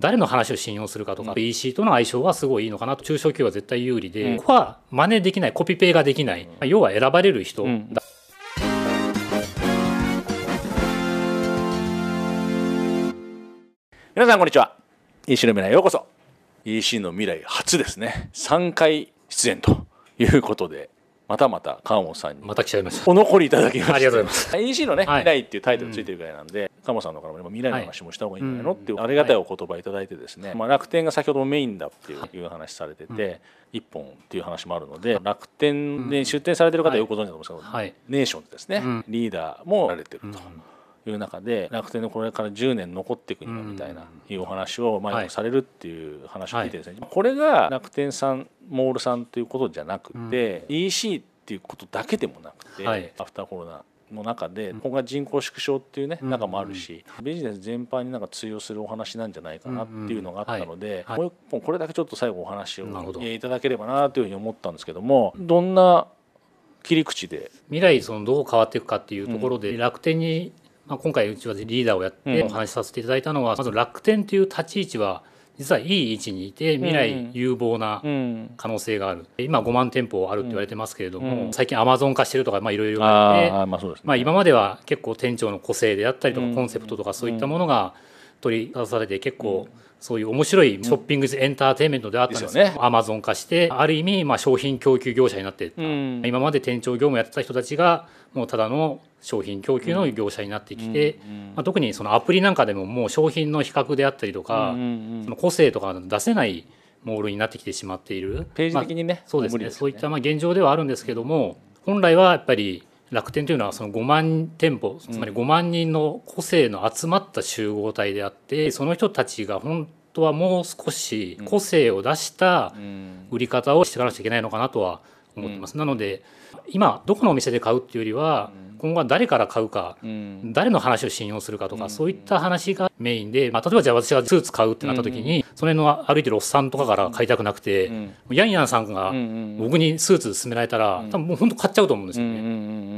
誰の話を信用するかとか、EC との相性はすごいいいのかなと。中小企業は絶対有利で、ここは真似できないコピペができない、要は選ばれる人、皆さんこんにちは。EC の未来へようこそ。EC の未来初ですね。3回出演ということでまたまた川本さんに。また来ちゃいましたお残りいただきまして。ありがとうございます。EC のね、はい。未来っていうタイトルついてるぐらいなんで、川本さんの方からも未来の話もした方がいいんじゃないのっていうありがたいお言葉いただいてですね、まあ、楽天が先ほどもメインだっていう話されてて、一本っていう話もあるので楽天で出店されてる方はよくご存知だと思うんですけど、はい。ネーションズですね、うん。リーダーもられてると。いう中で楽天のこれから10年残っていくにはみたいないうお話を前にもされるっていう話を聞いてですね、これが楽天さんモールさんということじゃなくて、EC っていうことだけでもなくて、はい。アフターコロナの中で今後は人口縮小っていうね中もあるし、ビジネス全般になんか通用するお話なんじゃないかなっていうのがあったので、はい。もう一本これだけちょっと最後お話をいただければなというふうに思ったんですけどもどんな切り口で？未来そのどう変わっていくかっていうところで、楽天に、まあ、今回うちはリーダーをやってうん。お話しさせていただいたのは、まず楽天という立ち位置は実はいい位置にいて未来有望なうん。可能性がある、今5万店舗あるって言われてますけれども、うん。最近アマゾン化してるとかまあいろいろ言われてああまあ今までは結構店長の個性であったりとかうん。コンセプトとかそういったものが取り出されて結構そういう面白いショッピングエンターテインメントであったんです。ね。アマゾン化してある意味まあ商品供給業者になってうん。今まで店長業務やってた人たちがもうただの商品供給の業者になってきて、まあ、特にそのアプリなんかでももう商品の比較であったりとか、うんうんうん。その個性とか出せないモールになってきてしまっている。ページ的にね、そうですね。無理よそういったまあ現状ではあるんですけども本来はやっぱり楽天というのはその5万店舗つまり5万人の個性の集まった集合体であってその人たちが本当はもう少し個性を出したうん。売り方をしていかなくちゃいけないのかなとは思ってます。なので今どこのお店で買うっていうよりは今後は誰から買うかうん。誰の話を信用するかとか、そういった話がメインで、まあ、例えばじゃあ私がスーツ買うってなった時に、その辺の歩いてるおっさんとかから買いたくなくて、ん。ヤンヤンさんがうんうん僕にスーツ勧められたら、多分もう本当買っちゃうと思うんですよね。うんうんう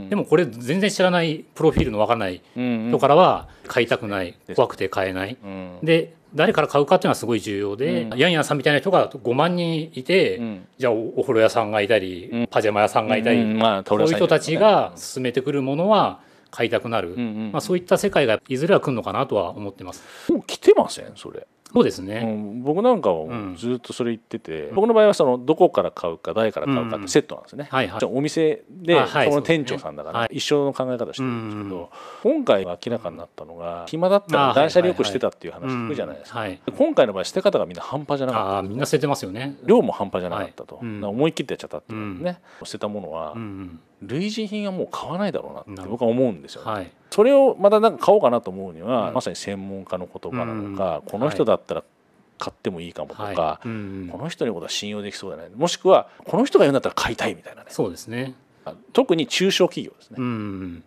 んでもこれ全然知らないプロフィールの分からないうん。人からは買いたくない、怖くて買えない。うん。で誰から買うかっていうのはすごい重要で、ヤンヤンさんみたいな人が5万人いて、ん。じゃあおお風呂屋さんがいたり、パジャマ屋さんがいたり、うん。まあそういう人たちが勧めてくるものは買いたくなる、ん。うん。まあ、そういった世界がいずれは来るのかなとは思ってます。もう来てません？それ、そうですうね、ん、僕なんかはん。ずっとそれ言ってて、僕の場合はそのどこから買うか誰から買うかってセットなんですね、はいはい。お店でその店長さんだからはい。一緒の考え方してるんですけど、うん。今回明らかになったのが暇だったら断捨離よくしてたっていう話聞くじゃないですか、はい、今回の場合捨て方がみんな半端じゃなかった。ああみんな捨ててますよね。量も半端じゃなかったと、はい。思い切ってやっちゃったっていうね、捨てたものはうん類似品はもう買わないだろうなって僕は思うんですよね、はい、それをまたなんか買おうかなと思うには、まさに専門家の言葉なのか、うん。この人だったら買ってもいいかもとか、はい。うんこの人のことは信用できそうじゃない。もしくはこの人が言うんだったら買いたいみたいなね。そうですね。特に中小企業ですね、うん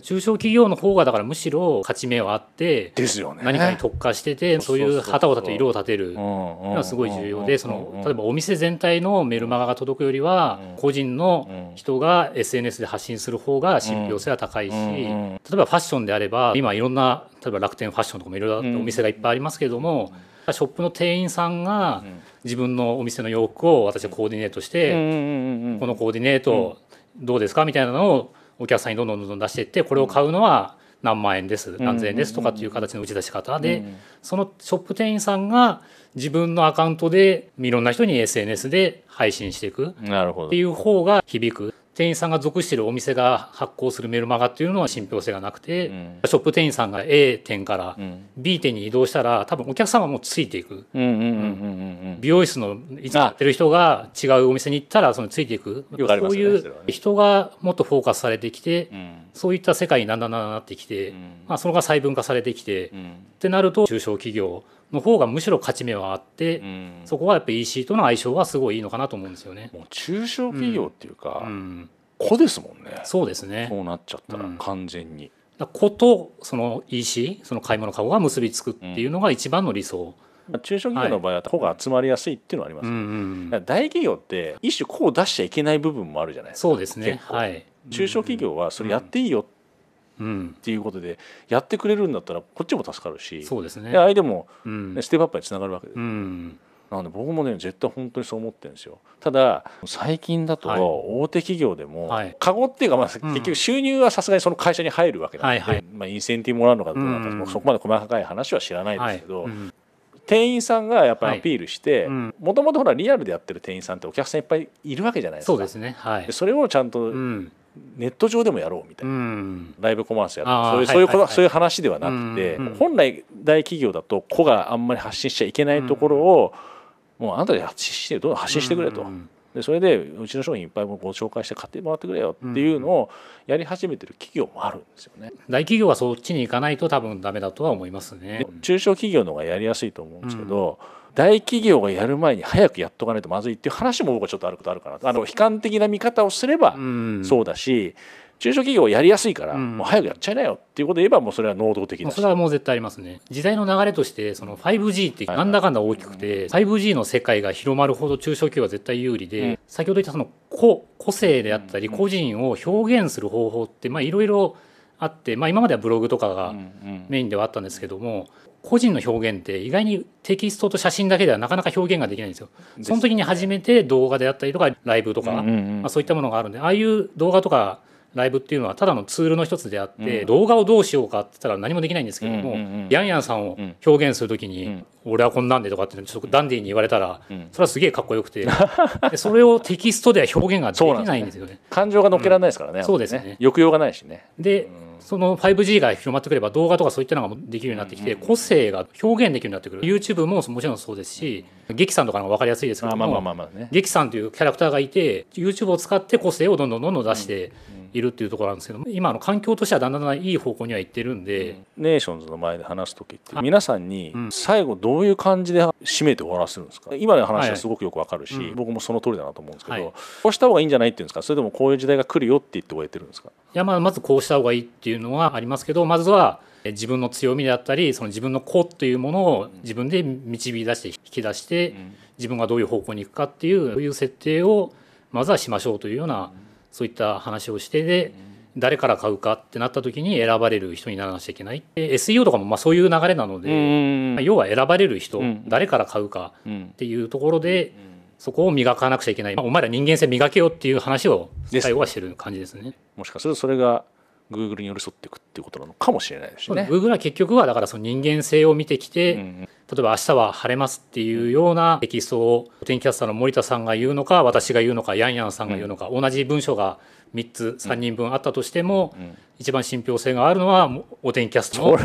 中小企業の方がだからむしろ勝ち目はあってですよね。何かに特化しててそういう旗を立てて色を立てるののがすごい重要でその例えばお店全体のメルマガが届くよりは個人の人が SNS で発信する方が信憑性は高いし例えばファッションであれば今いろんな例えば楽天ファッションとかもいろいろお店がいっぱいありますけれどもショップの店員さんが自分のお店の洋服を私はコーディネートしてこのコーディネートどうですかみたいなのをお客さんにどんどんどんどん出していってこれを買うのは何万円です何千円ですとかっていう形の打ち出し方でそのショップ店員さんが自分のアカウントでいろんな人に SNS で配信していくっていう方が響く店員さんが属しているお店が発行するメルマガっていうのは信憑性がなくて、ショップ店員さんが A 店から B 店に移動したら多分お客さんはもうついていく。うんうんうんうんうん美容室のいつもやってる人が違うお店に行ったらそのついていく。そういう人がもっとフォーカスされてきて、うんそういった世界にだんだんだんだんなってきて、まあ、それが細分化されてきて、うん。ってなると中小企業の方がむしろ勝ち目はあって、うん。そこはやっぱり EC との相性はすごいいいのかなと思うんですよね。もう中小企業っていうか、うん、子ですもんね。そうですね。そうなっちゃったらうん。完全に、子とその EC その買い物カゴが結びつくっていうのが一番の理想。まあ中小企業の場合は子が集まりやすいっていうのはあります。よ、うんうんだから大企業って一種個を出しちゃいけない部分もあるじゃないですか。そうですね。はい中小企業はそれやっていいよっっていうことでやってくれるんだったらこっちも助かるしそうですね。相手も、ステップアップにつながるわけで。す、うん。なので僕もね絶対本当にそう思ってるんですよ。ただ最近だとはい。大手企業でも、はい。カゴっていうかまあ結局収入はさすがにその会社に入るわけなので、はいはい。まあ、インセンティブもらうのかどうなのか、うん。そこまで細かい話は知らないですけど、はい。うん店員さんがやっぱりアピールしてもともとほらリアルでやってる店員さんってお客さんいっぱいいるわけじゃないですか。そうですね。はい。でそれをちゃんとうんネット上でもやろうみたいうな、ん。ライブコマースやあーるそういうそういうはいはそういう話ではなくて、うんうん本来大企業だと個があんまり発信しちゃいけないところを、もうあなたで発信してどんどん発信してくれと、うんでそれでうちの商品いっぱいご紹介して買ってもらってくれよっていうのをやり始めてる企業もあるんですよね。大企業はそっちに行かないと多分ダメだとは思いますね。で。中小企業の方がやりやすいと思うんですけど、大企業がやる前に早くやっとかないとまずいっていう話も僕はちょっとあることあるかなあの悲観的な見方をすればうん。そうだし、中小企業はやりやすいから、うん。もう早くやっちゃいなよっていうことで言えばもうそれは能動的もうだしそれはもう絶対ありますね。時代の流れとしてその 5G ってなんだかんだ大きくて 5G の世界が広まるほど中小企業は絶対有利で、うん。先ほど言ったその個個性であったりうん。個人を表現する方法ってまあいろいろあって、まあ、今まではブログとかがうんうん。メインではあったんですけども個人の表現って意外にテキストと写真だけではなかなか表現ができないんですよ。その時に初めて動画であったりとかライブとか、まあ、そういったものがあるんでああいう動画とかライブっていうのはただのツールの一つであって、うん。動画をどうしようかって言ったら何もできないんですけども、ヤンヤンさんをうん。表現する時に、うん。俺はこんなんでとかってちょっとダンディーに言われたら、うん。それはすげえかっこよくてでそれをテキストでは表現ができないんですよね。感情が乗っけられないですからね,、ん。そうですね。抑揚がないしね。で、ん。その 5G が広まってくれば動画とかそういったのができるようになってきて、個性が表現できるようになってくる。YouTube ももちろんそうですし、劇さんとかの方が分かりやすいですけども、劇さんというキャラクターがいて YouTube を使って個性をどんどんどんどん出しているっていうところなんですけども今の環境としてはだんだんいい方向にはいってるんで、ネーションズの前で話す時って皆さんに最後どういう感じで締めて終わらせるんですか？今の話はすごくよくわかるし、はいうん。僕もその通りだなと思うんですけど、はい。こうした方がいいんじゃないっていうんですか？それともこういう時代が来るよって言って終えてるんですか？いやまあまずこうした方がいいっていうのはありますけどまずはえ自分の強みであったりその自分の個というものを自分で導き出して引き出して自分がどういう方向に行くかっていうそういう設定をまずはしましょうというようなそういった話をしてで誰から買うかってなった時に選ばれる人にならなくちゃいけない。で SEO とかもまあそういう流れなので、要は選ばれる人、うん。誰から買うかうんっていうところでそこを磨かなくちゃいけない、まあお前ら人間性磨けよっていう話を最後はしてる感じですね。もしかするとそれが Google に寄り添っていくっていうことなのかもしれないですしね。Google は結局はだからその人間性を見てきて、うん例えば明日は晴れますっていうようなテキストを天気キャスターの森田さんが言うのか私が言うのかヤンヤンさんが言うのか、同じ文章が3つ3人分あったとしても、ん。一番信憑性があるのはお天気キャストの。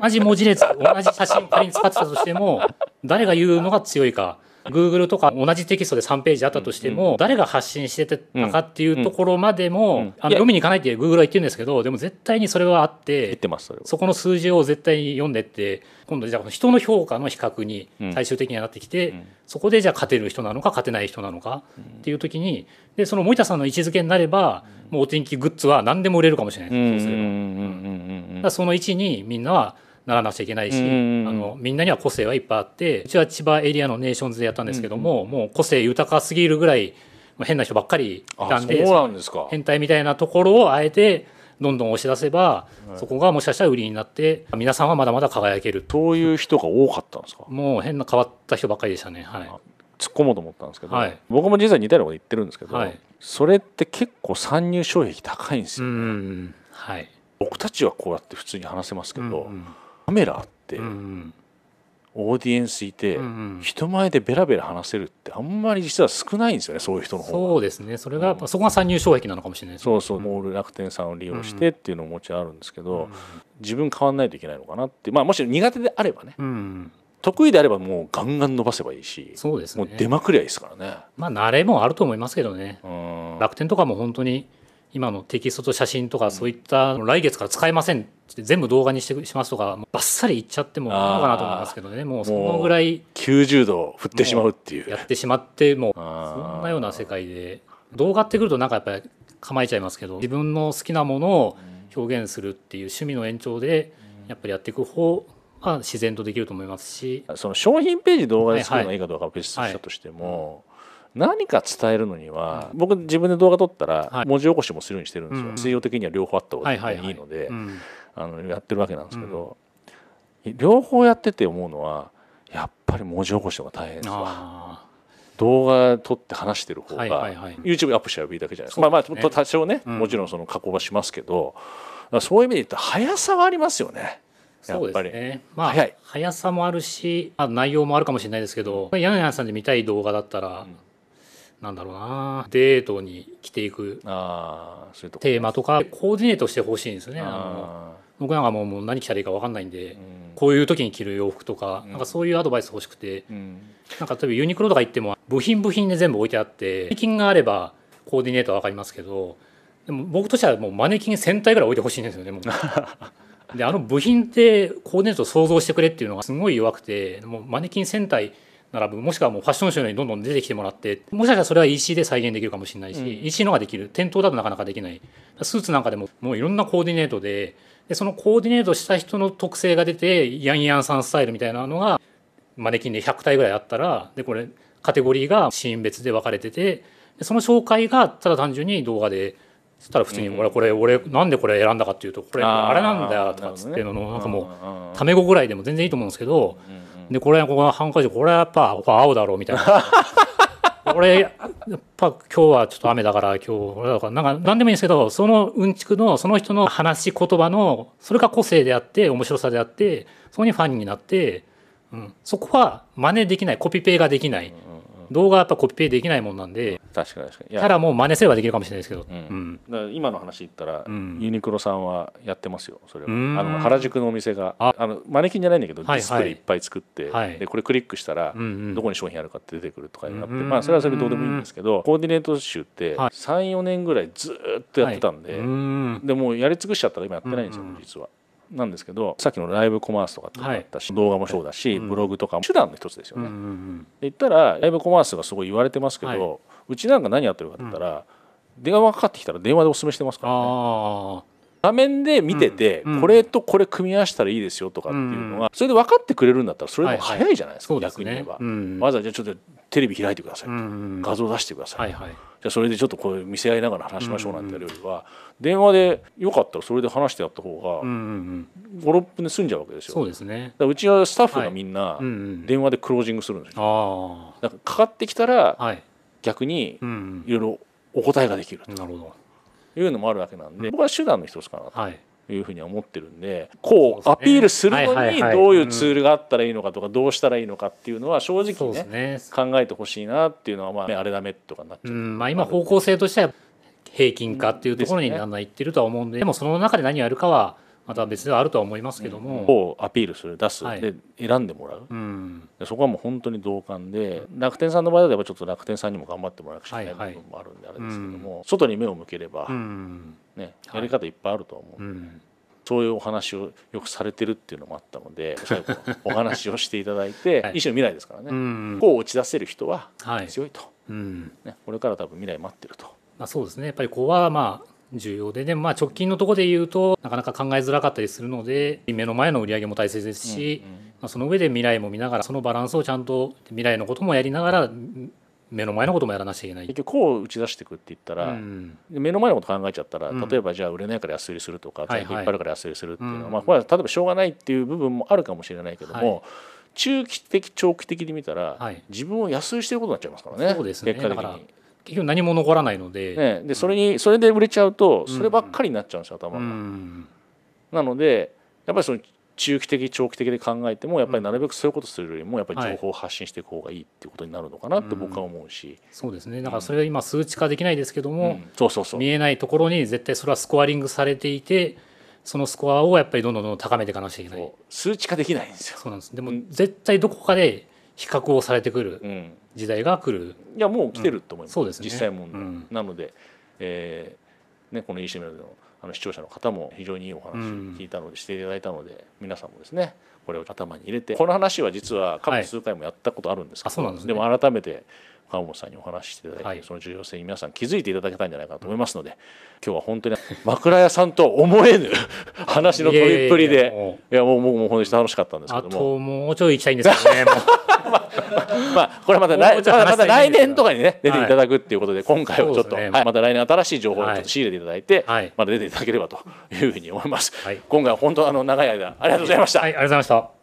同じ文字列同じ写真仮に使ってたとしても誰が言うのが強いか Google とか同じテキストで3ページあったとしても、誰が発信してたかっていうところまでも、うんあの読みに行かないって Google は言ってるんですけどでも絶対にそれはあって言ってますそれは。そこの数字を絶対に読んでって今度じゃあ人の評価の比較にうん。最終的にはなってきて、ん。そこでじゃあ勝てる人なのか勝てない人なのかっていう時にでその森田さんの位置づけになれば、もうお天気グッズは何でも売れるかもしれない、うその位置にみんなはならなくちゃいけないし、うんうんうん。あのみんなには個性はいっぱいあってうちは千葉エリアのネーションズでやったんですけども、もう個性豊かすぎるぐらいまあ変な人ばっかりいあたんで。変態みたいなところをあえてどんどん押し出せば、そこがもしかしたら売りになって皆さんはまだまだ輝けるそういう人が多かったんですか？もう変な変わった人ばっかりでしたね。はい。突っ込もうと思ったんですけど、はい。僕も実は似たようなこと言ってるんですけど、はい。それって結構参入障壁高いんですうよ、んはい。僕たちはこうやって普通に話せますけど、うんカメラあって、うんオーディエンスいて、うんうん。人前でベラベラ話せるってあんまり実は少ないんですよねそういう人の方が。そうですね。それが、そこが参入障壁なのかもしれないですそうそう、モール楽天さんを利用してっていうのももちろんあるんですけど、自分変わんないといけないのかなってまあもし苦手であればねうん得意であればもうガンガン伸ばせばいいしそうですね。もう出まくりゃいいですからね。まあ慣れもあると思いますけどね。うん。楽天とかも本当に今のテキストと写真とかそういった来月から使えませんって全部動画にしてしますとかもうバッサリいっちゃってもいいのかなと思いますけどね。もうそのぐらい90度振ってしまうっていう。やってしまってもうそんなような世界で動画ってくるとなんかやっぱり構えちゃいますけど自分の好きなものを表現するっていう趣味の延長でやっぱりやっていく方は自然とできると思いますし。その商品ページ動画で作るのがいいかどうかは別としたとしても、何か伝えるのには、僕自分で動画撮ったら文字起こしもするようにしてるんですよ、うん。水曜的には両方あった方がはいはいので、やってるわけなんですけど、両方やってて思うのはやっぱり文字起こしの方が大変ですわ。あ動画撮って話してる方が、はいはいはい。YouTube にアップしちゃえばいいだけじゃないですか。まあまあ多少ね、うん。もちろんその加工はしますけどそういう意味で言ったら速さはありますよね。やっぱり。すね。まあ速さもあるしあ内容もあるかもしれないですけどヤンヤンさんで見たい動画だったら、んなんだろうな。デートに着ていくテーマとかコーディネートしてほしいんですよね。あのあ僕なんかもう何着たらいいか分かんないんで、ーうん。こういう時に着る洋服とか,、うん。なんかそういうアドバイス欲しくてうん。なんか例えばユニクロとか行っても部品部品で全部置いてあってマネキンがあればコーディネートは分かりますけどでも僕としてはもうマネキン1000体ぐらい置いてほしいんですよねもう。であの部品ってコーディネートを想像してくれっていうのがすごい弱くてもうマネキン1000体並ぶ。もしくはもうファッションショーにどんどん出てきてもらってもしかしたらそれは EC で再現できるかもしれないし、うん。EC の方ができる。店頭だとなかなかできない。スーツなんかでももういろんなコーディネートででそのコーディネートした人の特性が出てヤンヤンさんスタイルみたいなのがマネキンで100体ぐらいあったらでこれカテゴリーがシーン別で分かれててでその紹介がただ単純に動画でそしたら普通にうん俺これ俺なんでこれ選んだかっていうとこれあれなんだよとかっつってのなんかもうタメ語ぐらいでも全然いいと思うんですけどでこれここ半回これはやっぱ青だろうみたいな。これやっぱ今日はちょっと雨だから今日俺だからなんか何でもいいんですけどそのうんちくのその人の話し言葉のそれが個性であって面白さであってそこにファンになって、うん、そこは真似できないコピペができない動画はやっぱコピペできないもんなんで確かに確かに。いキャラも真似すればできるかもしれないですけど、うん。今の話言ったら、うん。ユニクロさんはやってますよそれは。あうん。の原宿のお店があ。あのマネキンじゃないんだけど、ディスプレイいっぱい作って、はい。でこれクリックしたら、どこに商品あるかって出てくるとかになって、うんまあそれはそれでどうでもいいんですけど、コーディネート集ってはい。34年ぐらいずーっとやってたんで、うんでもうやり尽くしちゃったら今やってないんですよ、実は。なんですけどさっきのライブコマースとかってのもあったし、動画もそうだし、うん。ブログとかも手段の一つですよね。うんうんで言ったらライブコマースがすごい言われてますけど、はい。うちなんか何やってるかって言ったら、電話がかかってきたら電話でお勧めしてますからね。あ画面で見てて、うん。うん。これとこれ組み合わせたらいいですよとかっていうのが、それで分かってくれるんだったらそれでも早いじゃないですか、そうですね。逆に言えば、うん。わざわざじゃあちょっとテレビ開いてください、うん画像出してください、はいはい。じゃあそれでちょっとこう見せ合いながら話しましょうなんてやるよりは、電話でよかったらそれで話してやった方が56分で済んじゃうわけですよ、そうですね。だからうちはスタッフがみんな電話でクロージングするんですよ、あだからかかってきたら逆にうんいろいろお答えができるうんなるほど。というのもあるわけなんで僕は手段の一つかなとはい。いうふうには思ってるんでこうアピールするのにどういうツールがあったらいいのかとかどうしたらいいのかっていうのは正直ねね。考えてほしいなっていうのはまあねあれだめとかになっちゃう、うん。まあ今方向性としては平均化っていうところにだんだんいってるとは思うんででもその中で何をやるかはまた別ではあるとは思いますけども。こうアピールする出す、はい。で選んでもらう。うん。でそこはもう本当に同感で楽天さんの場合だとやっぱちょっと楽天さんにも頑張ってもらわなくちゃいけないはいはい。部分もあるんであれですけども、外に目を向ければ、うん。ね、はい。やり方いっぱいあるとは思う、うん。そういうお話をよくされてるっていうのもあったので 最後お話をしていただいて、はい。一種の未来ですからね、うん。こう打ち出せる人ははい。強いと、うん。ね、これから多分未来待ってると。まあそうですね。やっぱりここはまあ重要ででもまあ直近のところで言うとなかなか考えづらかったりするので目の前の売り上げも大切ですし、うんうん。まあ、その上で未来も見ながらそのバランスをちゃんと未来のこともやりながら目の前のこともやらなきゃいけない。結局こう打ち出していくって言ったら、うん。目の前のこと考えちゃったら、うん。例えばじゃあ売れないから安売りするとかはいはい。在庫いっぱいあるから安売りするっていうのは、うん。まあ、これは例えばしょうがないっていう部分もあるかもしれないけども、はい。中期的長期的に見たら、はい。自分を安売りしてることになっちゃいますからね。そうですね。結果的に。結局何も残らないので、ね、でそれにそれで売れちゃうとうん。そればっかりになっちゃうんですよ、頭うが。ん。なのでやっぱりその中期的長期的で考えてもやっぱりなるべくそういうことするよりもやっぱり情報を発信していく方がいいっていうことになるのかなって僕は思うし、そうですね。だからそれは今数値化できないですけども、うん。そうそうそう。見えないところに絶対それはスコアリングされていてそのスコアをやっぱりどんどんどんどん高めていかなきゃいけない。数値化できないんですよ。そうなんです。でも絶対どこかで比較をされてくるうん。時代が来る、いやもう来てると思います、そうですね。実際問題、うん。なので、えーね、この EC メールのあの視聴者の方も非常にいいお話を聞いたので、していただいたので皆さんもですねこれを頭に入れてこの話は実は過去数回もやったことあるんですけど、あそうなんですね。も改めて川本さんにお話ししていただいて、はい。その重要性に皆さん気づいていただけたんじゃないかなと思いますので今日は本当に 枕屋さんとは思えぬ 話の取りっぷりでもいやもうもうもう本当に楽しかったんですうあけども。ともうちょい行きたいんですけどねまあこれまた来また来年とかにね出ていただくっていうことで今回はちょっと、はいまた来年新しい情報をちょっと仕入れていただいて、また出ていただければというふうに思います。今回は本当あの長い間ありがとうございました。はい、ありがとうございました。